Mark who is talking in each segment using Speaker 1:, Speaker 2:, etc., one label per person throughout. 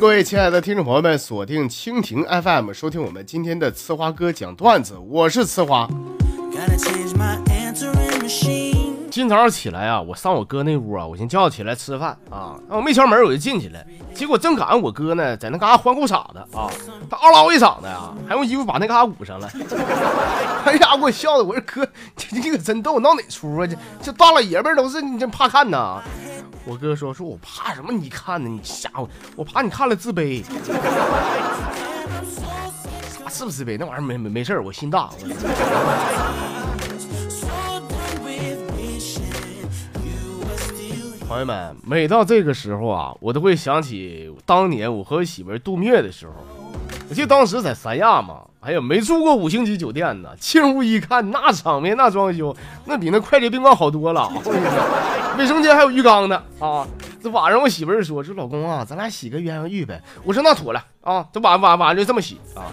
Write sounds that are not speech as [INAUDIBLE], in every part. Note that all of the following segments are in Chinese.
Speaker 1: 各位亲爱的听众朋友们锁定蜻蜓 FM，收听我们今天的呲花哥讲段子，我是呲花。今早上起来啊，我上我哥那屋啊，我先叫他起来吃饭啊，我没敲门我就进去了，结果正赶上我哥呢在那嘎换裤衩子啊，他嗷唠一嗓子呀，还用衣服把那嘎捂上了，[LAUGHS] 哎呀，给我笑的，我说哥，你你可真逗，闹哪出啊？这这大老爷们都是你这怕看呐？我哥说说我怕什么？你看呢？你吓我，我怕你看了自卑。啥 [LAUGHS] 是不是自卑？那玩意儿没没没事我心大。我 [LAUGHS] 朋友们，每到这个时候啊，我都会想起当年我和我媳妇度蜜月的时候。我记得当时在三亚嘛，哎呀，没住过五星级酒店呢。[LAUGHS] 进屋一看，那场面，那装修，那比那快捷宾馆好多了。[LAUGHS] 卫生间还有浴缸呢啊！这晚上我媳妇儿说：“说老公啊，咱俩洗个鸳鸯浴呗。”我说：“那妥了啊，这晚晚晚上就这么洗啊。”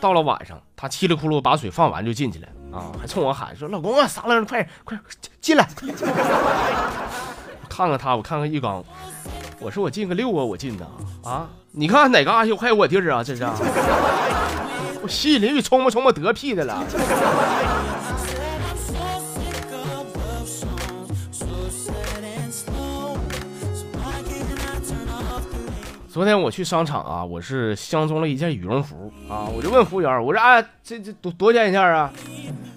Speaker 1: 到了晚上，他嘁里咕噜把水放完就进去了啊，还冲我喊说：“老公啊，撒了，快快进来。” [LAUGHS] 看看他，我看看浴缸，我说我进个六啊，我进的啊！你看哪嘎有还有我地儿啊？这是我洗淋浴冲吧冲吧得屁的了。昨天我去商场啊，我是相中了一件羽绒服啊，我就问服务员，我说哎，这这多多少钱一件啊？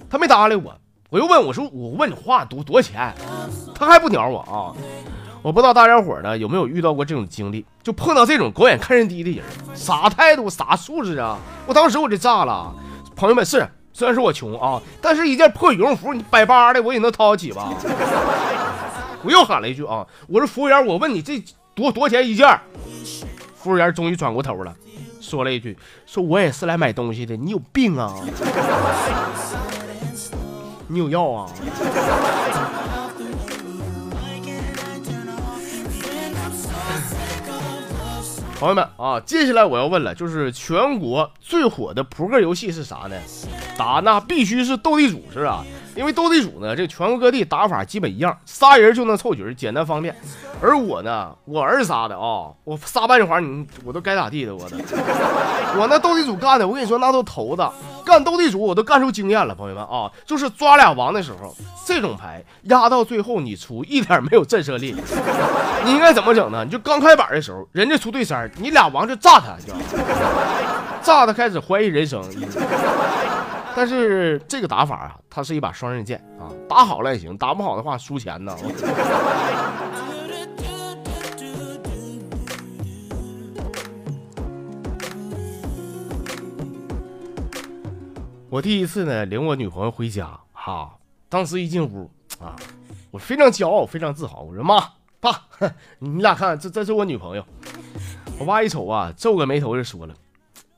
Speaker 1: 他没搭理我。我又问我说我问你话多多少钱，他还不鸟我啊！我不知道大家伙呢有没有遇到过这种经历，就碰到这种狗眼看人低的人，啥态度啥素质啊！我当时我就炸了。朋友们是，虽然说我穷啊，但是一件破羽绒服你百八的我也能掏得起吧？[LAUGHS] 我又喊了一句啊，我说服务员，我问你这多多钱一件？服务员终于转过头了，说了一句，说我也是来买东西的，你有病啊！你有药啊，朋友们啊！接下来我要问了，就是全国最火的扑克游戏是啥呢？答那必须是斗地主，是吧？因为斗地主呢，这个全国各地打法基本一样，仨人就能凑局，简单方便。而我呢，我儿仨的啊，我仨半环你我都该咋地的，我的。我那斗地主干的，我跟你说那都头子，干斗地主我都干出经验了，朋友们啊，就是抓俩王的时候，这种牌压到最后你出一点没有震慑力，你应该怎么整呢？你就刚开板的时候，人家出对三，你俩王就炸他，就炸他开始怀疑人生。但是这个打法啊，它是一把双刃剑啊，打好了也行，打不好的话输钱呢。[LAUGHS] 我第一次呢领我女朋友回家，哈，当时一进屋啊，我非常骄傲，非常自豪，我说妈爸，你俩看，这这是我女朋友。我爸一瞅啊，皱个眉头就说了，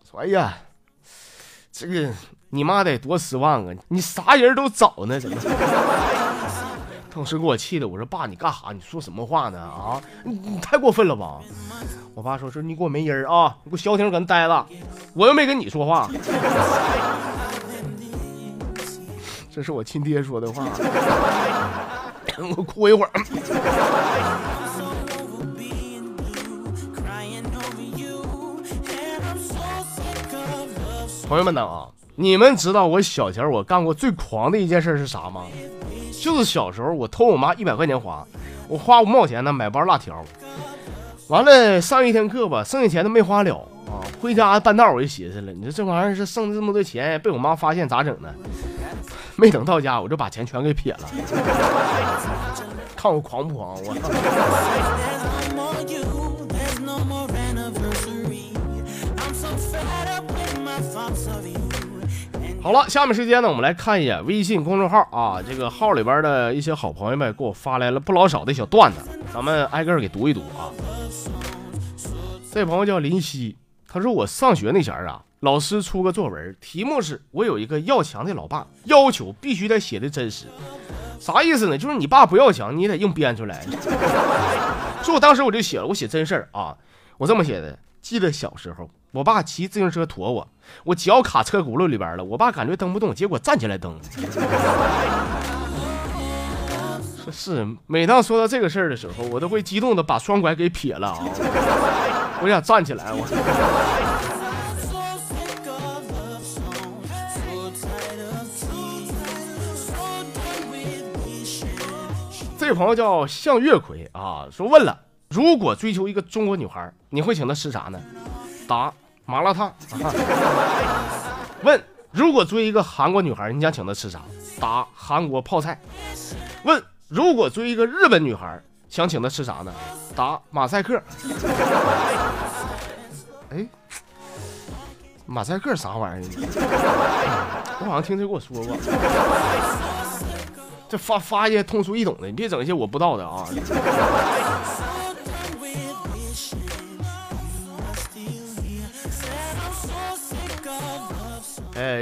Speaker 1: 说哎呀，这个你妈得多失望啊，你啥人都找呢，怎么？当时给我气的，我说爸，你干啥？你说什么话呢？啊，你你太过分了吧？我爸说说你给我没音儿啊，你给我消停搁那待着，我又没跟你说话。这是我亲爹说的话，我哭一会儿。朋友们呢啊，你们知道我小前我干过最狂的一件事是啥吗？就是小时候我偷我妈一百块钱花，我花五毛钱呢买包辣条，完了上一天课吧，剩下钱都没花了啊。回家半道我就寻思了，你说这玩意儿是剩这么多钱被我妈发现咋整呢？没等到家，我就把钱全给撇了。[LAUGHS] 看我狂不狂？我。好了，下面时间呢，我们来看一眼微信公众号啊，这个号里边的一些好朋友们给我发来了不老少的小段子，咱们挨个给读一读啊。这朋友叫林夕，他说我上学那前儿啊。老师出个作文，题目是我有一个要强的老爸，要求必须得写的真实，啥意思呢？就是你爸不要强，你也得硬编出来。[LAUGHS] 说我当时我就写了，我写真事儿啊，我这么写的：记得小时候，我爸骑自行车驮我，我脚卡车轱辘里边了，我爸感觉蹬不动，结果站起来蹬。说 [LAUGHS] 是，每当说到这个事儿的时候，我都会激动的把双拐给撇了啊。我想站起来，我。[LAUGHS] 这位朋友叫向月葵啊，说问了，如果追求一个中国女孩，你会请她吃啥呢？答：麻辣烫。问：如果追一个韩国女孩，你想请她吃啥？答：韩国泡菜。问：如果追一个日本女孩，想请她吃啥呢？答：马赛克。[LAUGHS] 哎，马赛克啥玩意儿？我好像听谁跟我说过。这发发一些通俗易懂的，你别整一些我不知道的啊。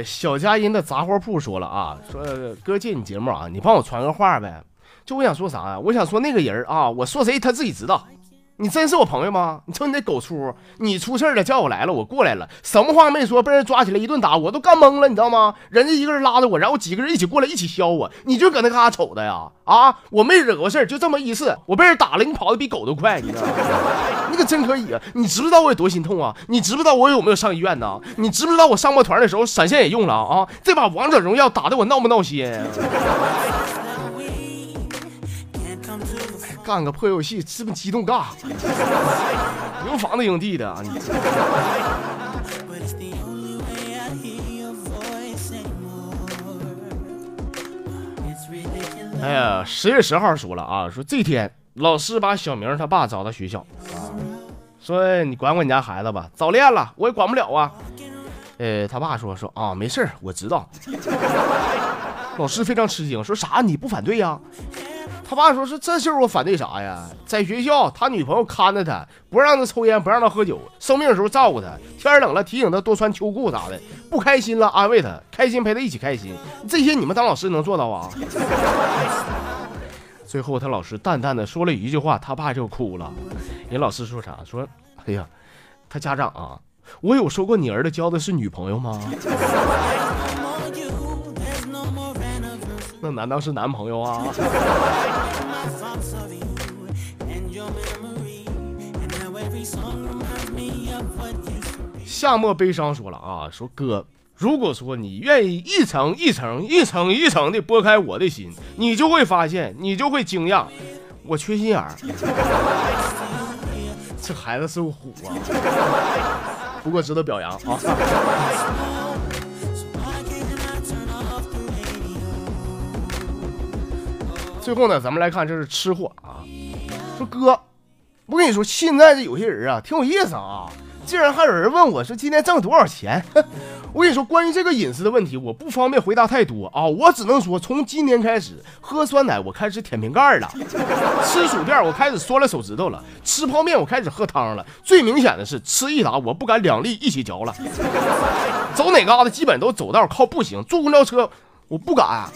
Speaker 1: 小佳音的杂货铺说了啊，说哥借你节目啊，你帮我传个话呗。就我想说啥呀？我想说那个人啊，我说谁他自己知道。你真是我朋友吗？你瞅你那狗出！你出事了，叫我来了，我过来了，什么话没说，被人抓起来一顿打，我都干懵了，你知道吗？人家一个人拉着我，然后几个人一起过来，一起削我，你就搁那嘎瞅的呀？啊，我没惹过事就这么一次，我被人打了，你跑的比狗都快，你知道吗？[LAUGHS] 你可真可以啊！你知不知道我有多心痛啊？你知不知道我有没有上医院呢？你知不知道我上播团的时候闪现也用了啊？这把王者荣耀打的我闹不闹心？干个破游戏，这么激动干啥？营房子营地的啊！你。哎呀，十月十号说了啊，说这天老师把小明他爸找到学校啊，说你管管你家孩子吧，早恋了我也管不了啊。呃，他爸说说啊，没事我知道。[LAUGHS] 老师非常吃惊，说啥？你不反对呀？他爸说：“是这事儿，我反对啥呀？在学校，他女朋友看着他，不让他抽烟，不让他喝酒，生病的时候照顾他，天冷了提醒他多穿秋裤啥的，不开心了安慰他，开心陪他一起开心。这些你们当老师能做到啊？” [LAUGHS] 最后，他老师淡淡的说了一句话，他爸就哭了。人老师说啥？说：“哎呀，他家长啊，我有说过你儿子交的是女朋友吗？”那难道是男朋友啊？[LAUGHS] 夏末悲伤说了啊，说哥，如果说你愿意一层一层、一层一层的剥开我的心，你就会发现，你就会惊讶，我缺心眼儿。[LAUGHS] 这孩子是个虎啊，[LAUGHS] 不过值得表扬啊。最后呢，咱们来看，这是吃货啊，说哥，我跟你说，现在这有些人啊，挺有意思啊，竟然还有人问我说今天挣多少钱。[LAUGHS] 我跟你说，关于这个隐私的问题，我不方便回答太多啊，我只能说，从今天开始喝酸奶，我开始舔瓶盖了；[LAUGHS] 吃薯片，我开始缩了手指头了；吃泡面，我开始喝汤了。最明显的是，吃一打，我不敢两粒一起嚼了。走哪嘎达，基本都走道靠步行，坐公交车。我不敢，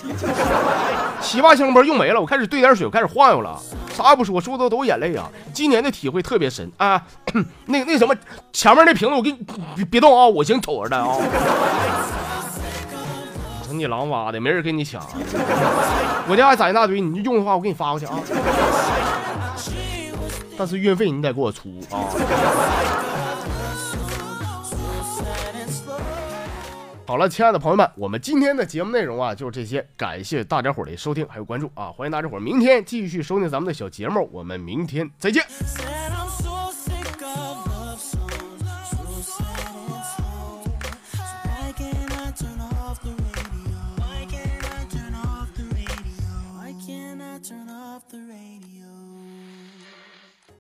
Speaker 1: 洗发香包用没了，我开始兑点水，我开始晃悠了。啥也不说，说的都眼泪啊！今年的体会特别深啊。[CLEARS THROAT] 那那什么，前面那瓶子我给你别别动啊，我先瞅着的啊。成你狼挖的，没人跟你抢。我家还攒一大堆，你用的话我给你发过去啊。但是运费你得给我出啊。好了，亲爱的朋友们，我们今天的节目内容啊就是这些，感谢大家伙的收听还有关注啊，欢迎大家伙明天继续收听咱们的小节目，我们明天再见。